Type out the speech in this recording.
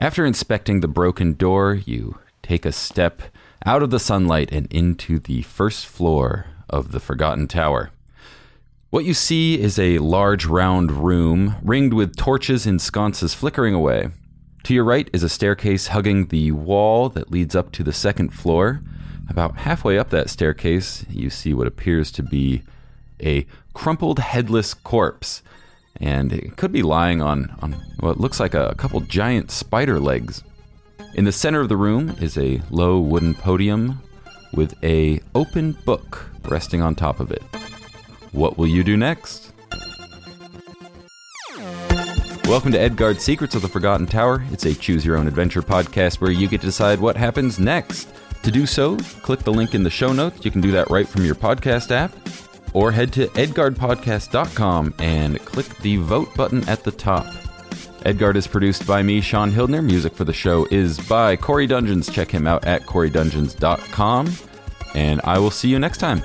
After inspecting the broken door, you take a step out of the sunlight and into the first floor of the Forgotten Tower. What you see is a large round room ringed with torches and sconces flickering away. To your right is a staircase hugging the wall that leads up to the second floor. About halfway up that staircase, you see what appears to be a crumpled headless corpse. And it could be lying on, on what looks like a couple giant spider legs. In the center of the room is a low wooden podium with a open book resting on top of it. What will you do next? Welcome to Edgard Secrets of the Forgotten Tower. It's a choose your own adventure podcast where you get to decide what happens next. To do so, click the link in the show notes. You can do that right from your podcast app, or head to edgardpodcast.com and click the vote button at the top. Edgard is produced by me, Sean Hildner. Music for the show is by Corey Dungeons. Check him out at corey.dungeons.com. And I will see you next time.